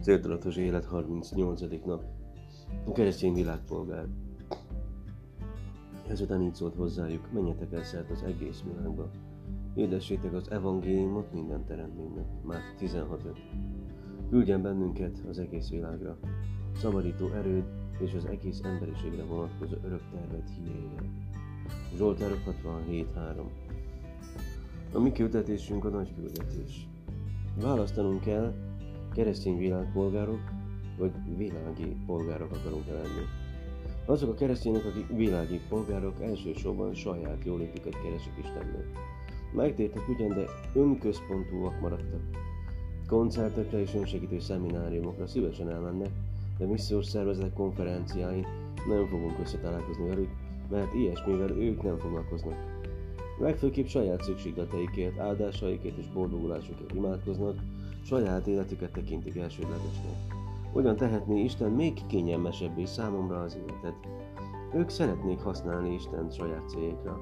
Céltudatos élet 38. nap. A keresztény világpolgár. Ezután így szólt hozzájuk, menjetek el szert az egész világba. Hirdessétek az evangéliumot minden teremtménynek. Már 16 Küldjen bennünket az egész világra. Szabadító erőd és az egész emberiségre vonatkozó örök tervet hírével. Zsoltárok 67.3 A mi küldetésünk a nagy küldetés. Választanunk kell, keresztény világpolgárok, vagy világi polgárok akarunk lenni. Azok a keresztények, akik világi polgárok elsősorban saját jólétüket keresik Istennek. Megtértek ugyan, de önközpontúak maradtak. Koncertekre és önsegítő szemináriumokra szívesen elmennek, de missziós szervezetek konferenciáin nem fogunk összetalálkozni velük, mert ilyesmivel ők nem foglalkoznak. Legfőképp saját szükségleteikért, áldásaikért és boldogulásukért imádkoznak, saját életüket tekintik elsődlegesnek. Hogyan tehetné Isten még kényelmesebbé számomra az életet? Ők szeretnék használni Isten saját céljaikra,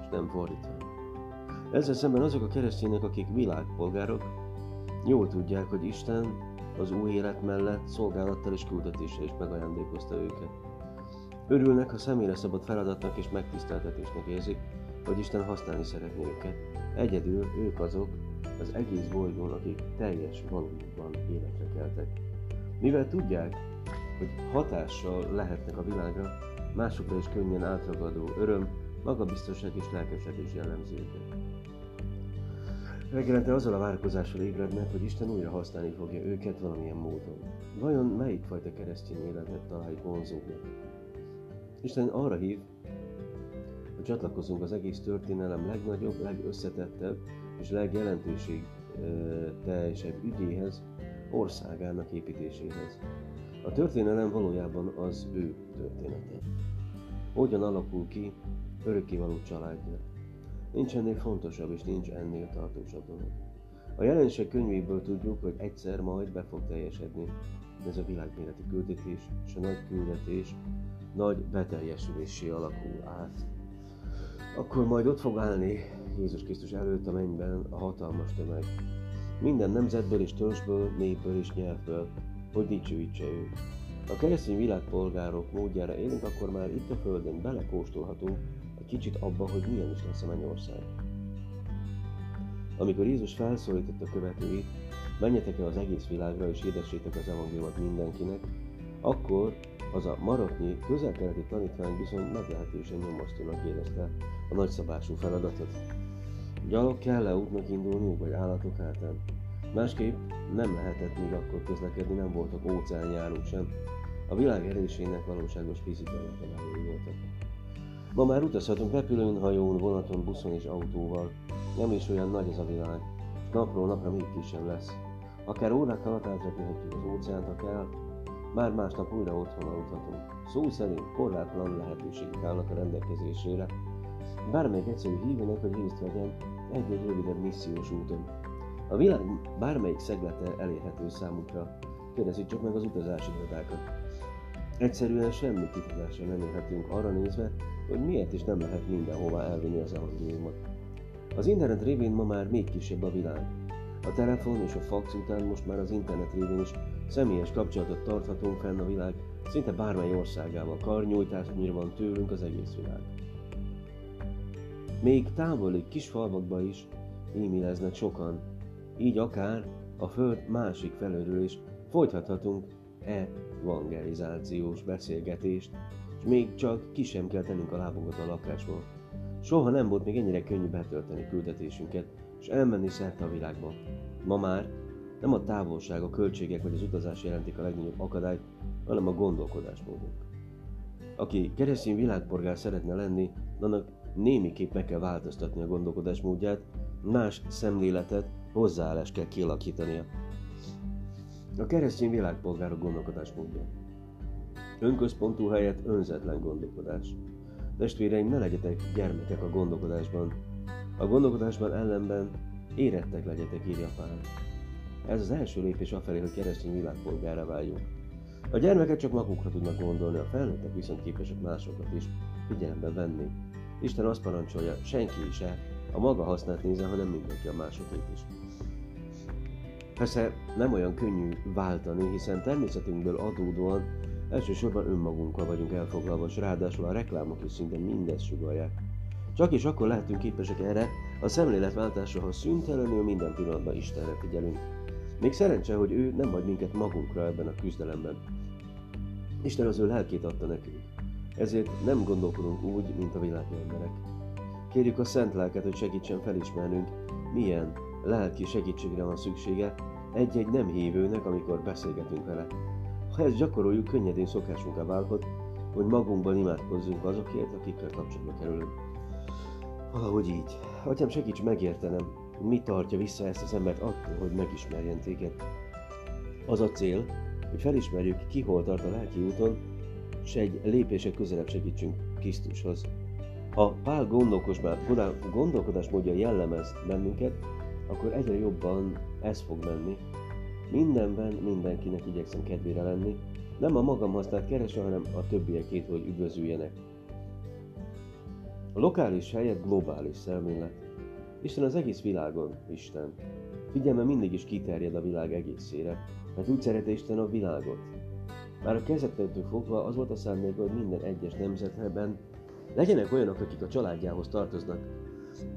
és nem fordítva. Ezzel szemben azok a keresztények, akik világpolgárok, jól tudják, hogy Isten az új élet mellett szolgálattal és küldetéssel is megajándékozta őket. Örülnek, ha személyre szabad feladatnak és megtiszteltetésnek érzik, hogy Isten használni szeretné őket. Egyedül ők azok az egész bolygón, akik teljes valóban életre keltek. Mivel tudják, hogy hatással lehetnek a világra, másokra is könnyen átragadó öröm, magabiztosság és lelkesedés jellemzi őket. Reggelente azzal a várakozással ébrednek, hogy Isten újra használni fogja őket valamilyen módon. Vajon melyik fajta keresztény életet találjuk vonzóbbnak? Isten arra hív, hogy csatlakozunk az egész történelem legnagyobb, legösszetettebb és legjelentőség teljesebb ügyéhez, országának építéséhez. A történelem valójában az ő története. Hogyan alakul ki örökkévaló családja? Nincs ennél fontosabb és nincs ennél tartósabb dolog. A jelenség könyvéből tudjuk, hogy egyszer majd be fog teljesedni ez a világméretű küldetés, és a nagy küldetés nagy beteljesülésé alakul át. Akkor majd ott fog állni Jézus Krisztus előtt a mennyben a hatalmas tömeg. Minden nemzetből és törzsből, népből és nyelvből, hogy dicsőítse őt. A keresztény világpolgárok módjára élünk, akkor már itt a Földön belekóstolhatunk egy kicsit abba, hogy milyen is lesz a mennyország. Amikor Jézus felszólította követőit, menjetek el az egész világra és édessétek az evangéliumot mindenkinek, akkor az a maroknyi, közel-keleti tanítvány viszont meglehetősen nyomasztónak érezte a nagyszabású feladatot. Gyalog kell-e útnak indulni, vagy állatok hátán? Másképp nem lehetett még akkor közlekedni, nem voltak óceánjárók sem. A világ erésének valóságos fizikai akadályai voltak. Ma már utazhatunk repülőn, hajón, vonaton, buszon és autóval. Nem is olyan nagy ez a világ, és napról napra még kisebb lesz. Akár órák alatt átrepülhetjük az óceánt, ha kell, már másnap újra otthon aludhatunk. Szó szerint korlátlan lehetőségek állnak a rendelkezésére. Bármelyik egyszerű hívónak, hogy részt vegyen egy-egy rövidebb missziós úton. A világ bármelyik szeglete elérhető számukra. Kérdezzük csak meg az utazási irodákat. Egyszerűen semmi kifogásra nem érhetünk arra nézve, hogy miért is nem lehet mindenhová elvinni az evangéliumot. Az internet révén ma már még kisebb a világ. A telefon és a fax után most már az internet révén is személyes kapcsolatot tarthatunk fenn a világ szinte bármely országával. Karnyújtásnyira van tőlünk az egész világ. Még távoli kis falvakba is e-maileznek sokan, így akár a föld másik felőről is folytathatunk evangelizációs beszélgetést, és még csak ki sem kell tennünk a lábunkat a lakásból. Soha nem volt még ennyire könnyű betölteni küldetésünket, és elmenni szerte a világba. Ma már nem a távolság, a költségek vagy az utazás jelentik a legnagyobb akadályt, hanem a gondolkodásmódunk. Aki keresztény világpolgár szeretne lenni, annak némiképp meg kell változtatni a gondolkodásmódját, más szemléletet, hozzáállást kell kialakítania. A keresztény világpolgárok gondolkodásmódja. Önközpontú helyett önzetlen gondolkodás. Testvéreim, ne legyetek gyermekek a gondolkodásban. A gondolkodásban ellenben érettek legyetek, írja Pál. Ez az első lépés afelé, hogy keresztény világpolgára váljunk. A gyermekek csak magukra tudnak gondolni, a felnőttek viszont képesek másokat is figyelembe venni. Isten azt parancsolja, senki is el a maga hasznát nézze, hanem mindenki a másokét is. Persze nem olyan könnyű váltani, hiszen természetünkből adódóan elsősorban önmagunkkal vagyunk elfoglalva, és ráadásul a reklámok is szinte mindezt sugalják. Csak és akkor lehetünk képesek erre a szemléletváltásra, ha szüntelenül minden pillanatban Istenre figyelünk. Még szerencse, hogy ő nem hagy minket magunkra ebben a küzdelemben. Isten az ő lelkét adta nekünk. Ezért nem gondolkodunk úgy, mint a világi emberek. Kérjük a szent lelket, hogy segítsen felismernünk, milyen lelki segítségre van szüksége egy-egy nem hívőnek, amikor beszélgetünk vele. Ha ezt gyakoroljuk, könnyedén szokásunká válhat, hogy magunkban imádkozzunk azokért, akikkel kapcsolatba kerülünk. Valahogy így. Atyám, segíts megértenem, mi tartja vissza ezt az embert attól, hogy megismerjen téged. Az a cél, hogy felismerjük, ki hol tart a lelki úton, és egy lépések közelebb segítsünk Krisztushoz. Ha Pál gondolkodásmódja jellemez bennünket, akkor egyre jobban ez fog menni. Mindenben mindenkinek igyekszem kedvére lenni, nem a magam használt keresve, hanem a többiekét, hogy üdvözüljenek. A lokális helyett globális szemlélet. Isten az egész világon Isten. Figyelme mindig is kiterjed a világ egészére, mert úgy szereti Isten a világot. Már a kezdetektől fogva az volt a szándék, hogy minden egyes nemzetben legyenek olyanok, akik a családjához tartoznak.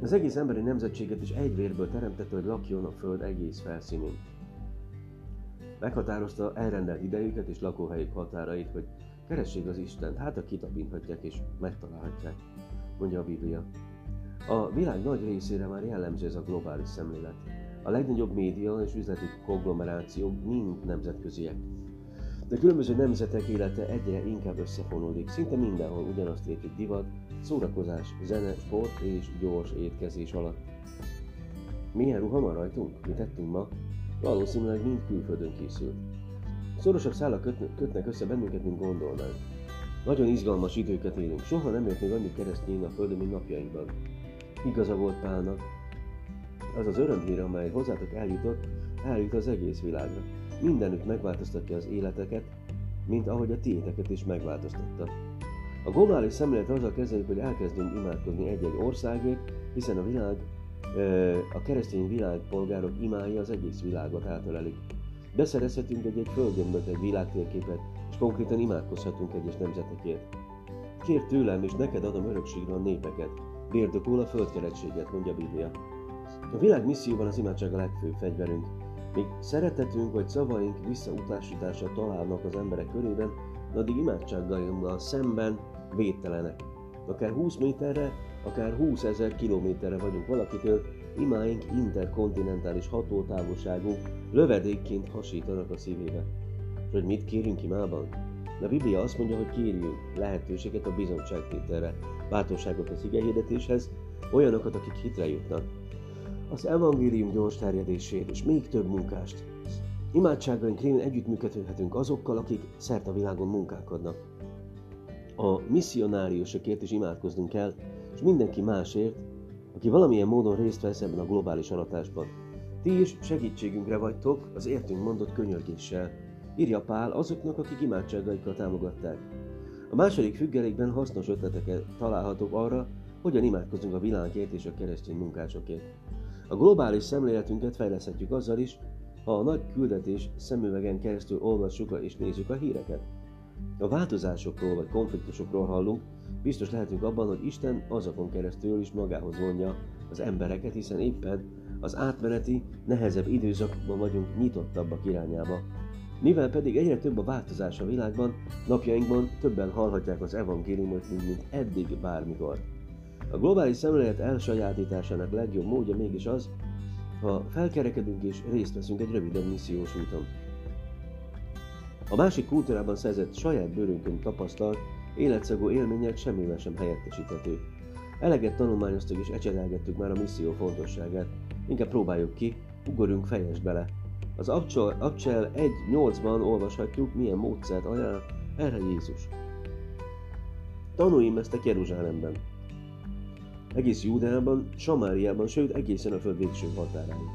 Az egész emberi nemzetséget is egy vérből teremtette, hogy lakjon a föld egész felszínén. Meghatározta elrendelt idejüket és lakóhelyük határait, hogy keressék az Istent, hát a kitapinthatják és megtalálhatják mondja a Biblia. A világ nagy részére már jellemző ez a globális szemlélet. A legnagyobb média és üzleti konglomerációk mind nemzetköziek. De különböző nemzetek élete egyre inkább összefonódik, szinte mindenhol ugyanazt értik divat, szórakozás, zene, sport és gyors étkezés alatt. Milyen ruha van rajtunk? Mit tettünk ma? Valószínűleg mind külföldön készült. Szorosabb szálak kötnek össze bennünket, mint gondolnánk. Nagyon izgalmas időket élünk. Soha nem jött még annyi keresztény a Földön, mint napjainkban. Igaza volt Pálnak. Az az örömhír, amely hozzátok eljutott, eljut az egész világra. Mindenütt megváltoztatja az életeket, mint ahogy a tiéteket is megváltoztatta. A globális szemlélet azzal kezdődik, hogy elkezdünk imádkozni egy-egy országért, hiszen a világ, a keresztény világpolgárok imái az egész világot átölelik. Beszerezhetünk egy-egy földgömböt, egy világtérképet, és konkrétan imádkozhatunk egyes nemzetekért. Kér tőlem, és neked adom örökségre a népeket, bérdokul a földkeretséget, mondja a Biblia. A világ misszióban az imádság a legfőbb fegyverünk. Míg szeretetünk vagy szavaink visszautasítása találnak az emberek körében, addig imádsággal szemben védtelenek. Akár 20 méterre, akár 20 ezer kilométerre vagyunk valakitől, imáink interkontinentális hatótávolságú lövedékként hasítanak a szívébe hogy mit kérünk imában? De a Biblia azt mondja, hogy kérjünk lehetőséget a bizonyságtételre, bátorságot az igehirdetéshez, olyanokat, akik hitre jutnak. Az evangélium gyors terjedését és még több munkást. Imádságaink révén együttműködhetünk azokkal, akik szert a világon munkálkodnak. A misszionáriusokért is imádkoznunk kell, és mindenki másért, aki valamilyen módon részt vesz ebben a globális aratásban. Ti is segítségünkre vagytok az értünk mondott könyörgéssel, írja Pál azoknak, akik imádságaikkal támogatták. A második függelékben hasznos ötleteket találhatók arra, hogyan imádkozunk a világért és a keresztény munkásokért. A globális szemléletünket fejleszthetjük azzal is, ha a nagy küldetés szemüvegen keresztül olvassuk és nézzük a híreket. A változásokról vagy konfliktusokról hallunk, biztos lehetünk abban, hogy Isten azokon keresztül is magához vonja az embereket, hiszen éppen az átmeneti, nehezebb időszakban vagyunk nyitottabbak irányába, mivel pedig egyre több a változás a világban, napjainkban többen hallhatják az evangéliumot, mint, eddig bármikor. A globális szemlélet elsajátításának legjobb módja mégis az, ha felkerekedünk és részt veszünk egy rövidebb missziós úton. A másik kultúrában szerzett saját bőrünkön tapasztalt, életszagú élmények semmivel sem helyettesíthető. Eleget tanulmányoztuk és ecsedelgettük már a misszió fontosságát, inkább próbáljuk ki, ugorjunk fejest bele, az Abcsel 1.8-ban olvashatjuk, milyen módszert ajánl erre Jézus. Tanuljam ezt a Jeruzsálemben, egész Júdeában, Samáriában, sőt egészen a föld végső határáig.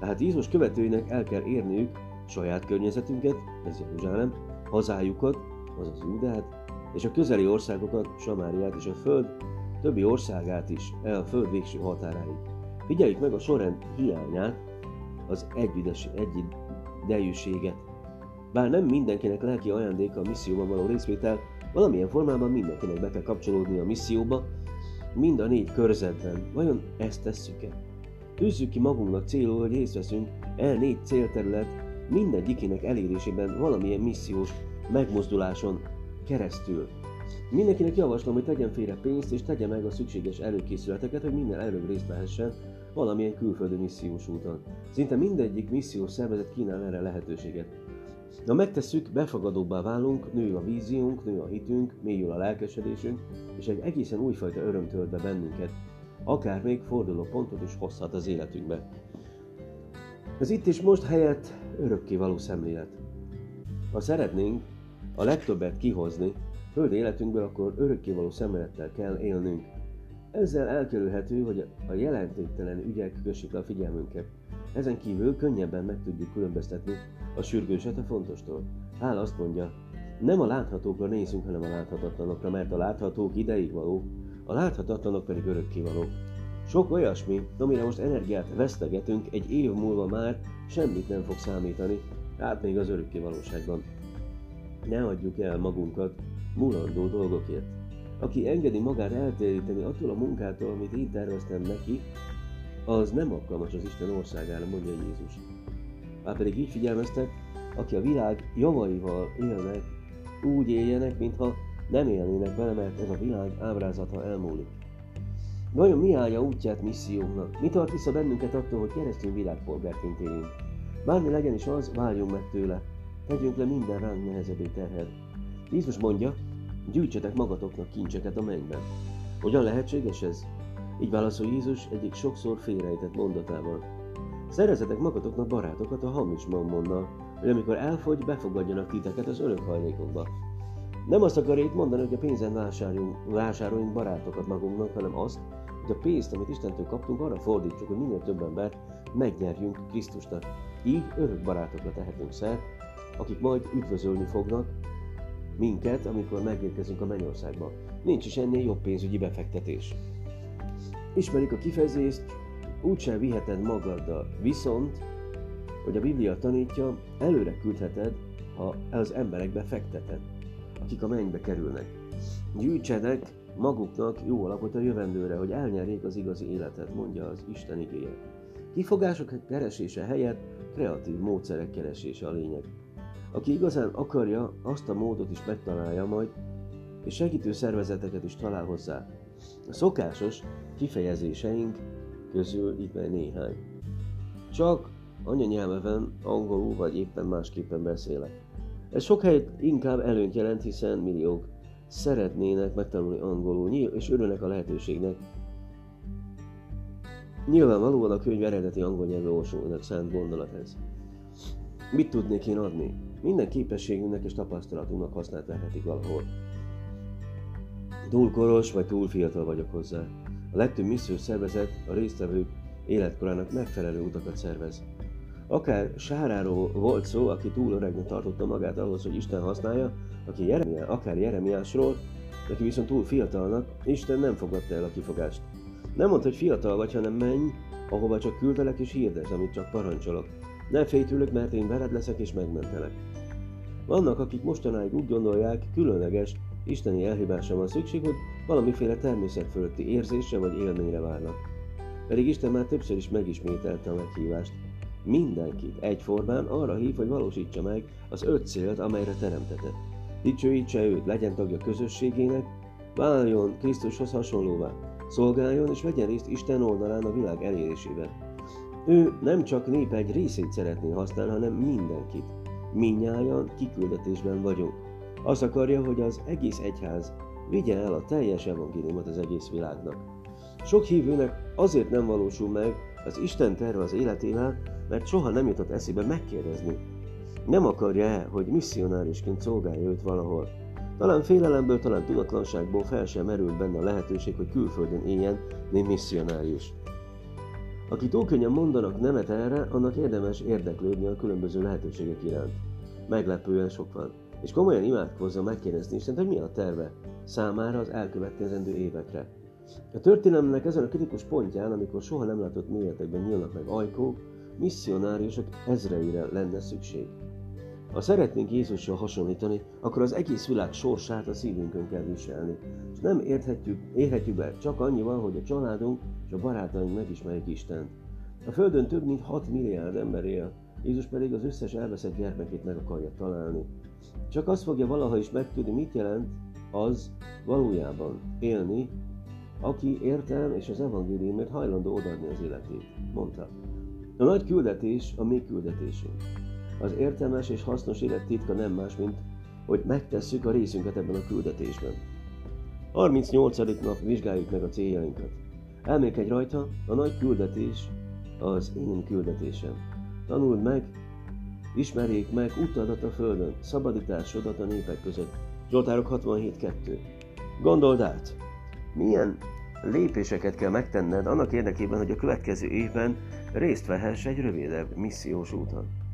Tehát Jézus követőinek el kell érniük saját környezetünket, ez Jeruzsálem, hazájukat, azaz Júdeát, és a közeli országokat, Samáriát és a föld többi országát is el a föld végső határáig. Figyeljük meg a sorrend hiányát, az együttes, egyidejűséget. Bár nem mindenkinek lelki ajándéka a misszióban való részvétel, valamilyen formában mindenkinek be kell kapcsolódni a misszióba, mind a négy körzetben. Vajon ezt tesszük-e? Tűzzük ki magunknak célul, hogy részt veszünk el négy célterület mindegyikének elérésében valamilyen missziós megmozduláson keresztül. Mindenkinek javaslom, hogy tegyen félre pénzt és tegye meg a szükséges előkészületeket, hogy minden előbb részt vehessen valamilyen külföldi missziós úton. Szinte mindegyik missziós szervezet kínál erre lehetőséget. Ha megtesszük, befogadóbbá válunk, nő a víziónk, nő a hitünk, mélyül a lelkesedésünk, és egy egészen újfajta öröm tölt be bennünket, akár még forduló pontot is hozhat az életünkbe. Ez itt is most helyett való szemlélet. Ha szeretnénk a legtöbbet kihozni föld életünkből, akkor való szemlélettel kell élnünk. Ezzel elkerülhető, hogy a jelentéktelen ügyek kössék a figyelmünket. Ezen kívül könnyebben meg tudjuk különböztetni a sürgőset a fontostól. Hál azt mondja, nem a láthatókra nézünk, hanem a láthatatlanokra, mert a láthatók ideig való, a láthatatlanok pedig örökké való. Sok olyasmi, amire most energiát vesztegetünk, egy év múlva már semmit nem fog számítani, hát még az örökké valóságban. Ne adjuk el magunkat mulandó dolgokért. Aki engedi magát eltéríteni attól a munkától, amit én terveztem neki, az nem alkalmas az Isten országára, mondja Jézus. Már pedig így figyelmeztet, aki a világ javaival élnek, úgy éljenek, mintha nem élnének vele, mert ez a világ ábrázata elmúlik. Vajon mi állja útját missziónknak? Mi tart vissza bennünket attól, hogy keresztény világpolgárként éljünk? Bármi legyen is az, váljunk meg tőle. Tegyünk le minden ránk nehezedő terhet. Jézus mondja, gyűjtsetek magatoknak kincseket a mennyben. Hogyan lehetséges ez? Így válaszol Jézus egyik sokszor félrejtett mondatával. Szerezetek magatoknak barátokat a hamis mammonnal, hogy amikor elfogy, befogadjanak titeket az örök hajlékokba. Nem azt akarja itt mondani, hogy a pénzen vásároljunk, vásároljunk barátokat magunknak, hanem azt, hogy a pénzt, amit Istentől kaptunk, arra fordítsuk, hogy minél több embert megnyerjünk Krisztusnak. Így örök barátokra tehetünk szert, akik majd üdvözölni fognak minket, amikor megérkezünk a mennyországba. Nincs is ennél jobb pénzügyi befektetés. Ismerik a kifejezést, úgysem viheted magaddal. Viszont, hogy a Biblia tanítja, előre küldheted, ha az emberekbe fekteted, akik a mennybe kerülnek. Gyűjtsenek maguknak jó alapot a jövendőre, hogy elnyerjék az igazi életet, mondja az Isten igéje. Kifogások keresése helyett kreatív módszerek keresése a lényeg. Aki igazán akarja, azt a módot is megtalálja majd, és segítő szervezeteket is talál hozzá. A szokásos kifejezéseink közül itt meg néhány. Csak anyanyelveven, angolul vagy éppen másképpen beszélek. Ez sok helyet inkább előnyt jelent, hiszen milliók szeretnének megtanulni angolul, és örülnek a lehetőségnek. Nyilvánvalóan a könyv eredeti angol nyelvű olvasónak szánt gondolat ez. Mit tudnék én adni? Minden képességünknek és tapasztalatunknak hasznát vehetik valahol. Túl koros vagy túl fiatal vagyok hozzá. A legtöbb missziós szervezet a résztvevők életkorának megfelelő utakat szervez. Akár Sáráról volt szó, aki túl öregnek tartotta magát ahhoz, hogy Isten használja, aki Jeremiá, akár Jeremiásról, aki viszont túl fiatalnak, Isten nem fogadta el a kifogást. Nem mondta, hogy fiatal vagy, hanem menj, ahova csak küldelek és hirdesd, amit csak parancsolok. Ne félj tőlük, mert én veled leszek és megmentelek. Vannak, akik mostanáig úgy gondolják, különleges, isteni elhívásra van szükség, hogy valamiféle természet fölötti érzésre vagy élményre várnak. Pedig Isten már többször is megismételte a meghívást. Mindenkit egyformán arra hív, hogy valósítsa meg az öt célt, amelyre teremtetett. Dicsőítse őt, legyen tagja közösségének, váljon Krisztushoz hasonlóvá, szolgáljon és vegyen részt Isten oldalán a világ elérésében. Ő nem csak nép egy részét szeretné használni, hanem mindenkit. Minnyáján kiküldetésben vagyunk. Azt akarja, hogy az egész egyház vigye el a teljes evangéliumot az egész világnak. Sok hívőnek azért nem valósul meg az Isten terve az életével, mert soha nem jutott eszébe megkérdezni. Nem akarja-e, hogy misszionárisként szolgálja őt valahol? Talán félelemből, talán tudatlanságból fel sem merül benne a lehetőség, hogy külföldön éljen, mint misszionárius. Aki túl könnyen mondanak nemet erre, annak érdemes érdeklődni a különböző lehetőségek iránt. Meglepően sok van. És komolyan imádkozza megkérdezni Istent, hogy mi a terve számára az elkövetkezendő évekre. A történelemnek ezen a kritikus pontján, amikor soha nem látott méretekben nyílnak meg ajkók, misszionáriusok ezreire lenne szükség. Ha szeretnénk Jézussal hasonlítani, akkor az egész világ sorsát a szívünkön kell viselni. És nem érthetjük, érhetjük be csak annyival, hogy a családunk és a barátaink megismerjék Istent. A Földön több mint 6 milliárd ember él, Jézus pedig az összes elveszett gyermekét meg akarja találni. Csak azt fogja valaha is megtudni, mit jelent az valójában élni, aki értelem és az evangéliumért hajlandó odaadni az életét, mondta. A nagy küldetés a mi küldetésünk. Az értelmes és hasznos élet titka nem más, mint hogy megtesszük a részünket ebben a küldetésben. 38. nap vizsgáljuk meg a céljainkat. Elmélkedj rajta, a nagy küldetés az én küldetésem. Tanuld meg, ismerjék meg utadat a földön, szabadításodat a népek között. Zsoltárok 67.2. Gondold át, milyen lépéseket kell megtenned annak érdekében, hogy a következő évben részt vehess egy rövidebb missziós úton.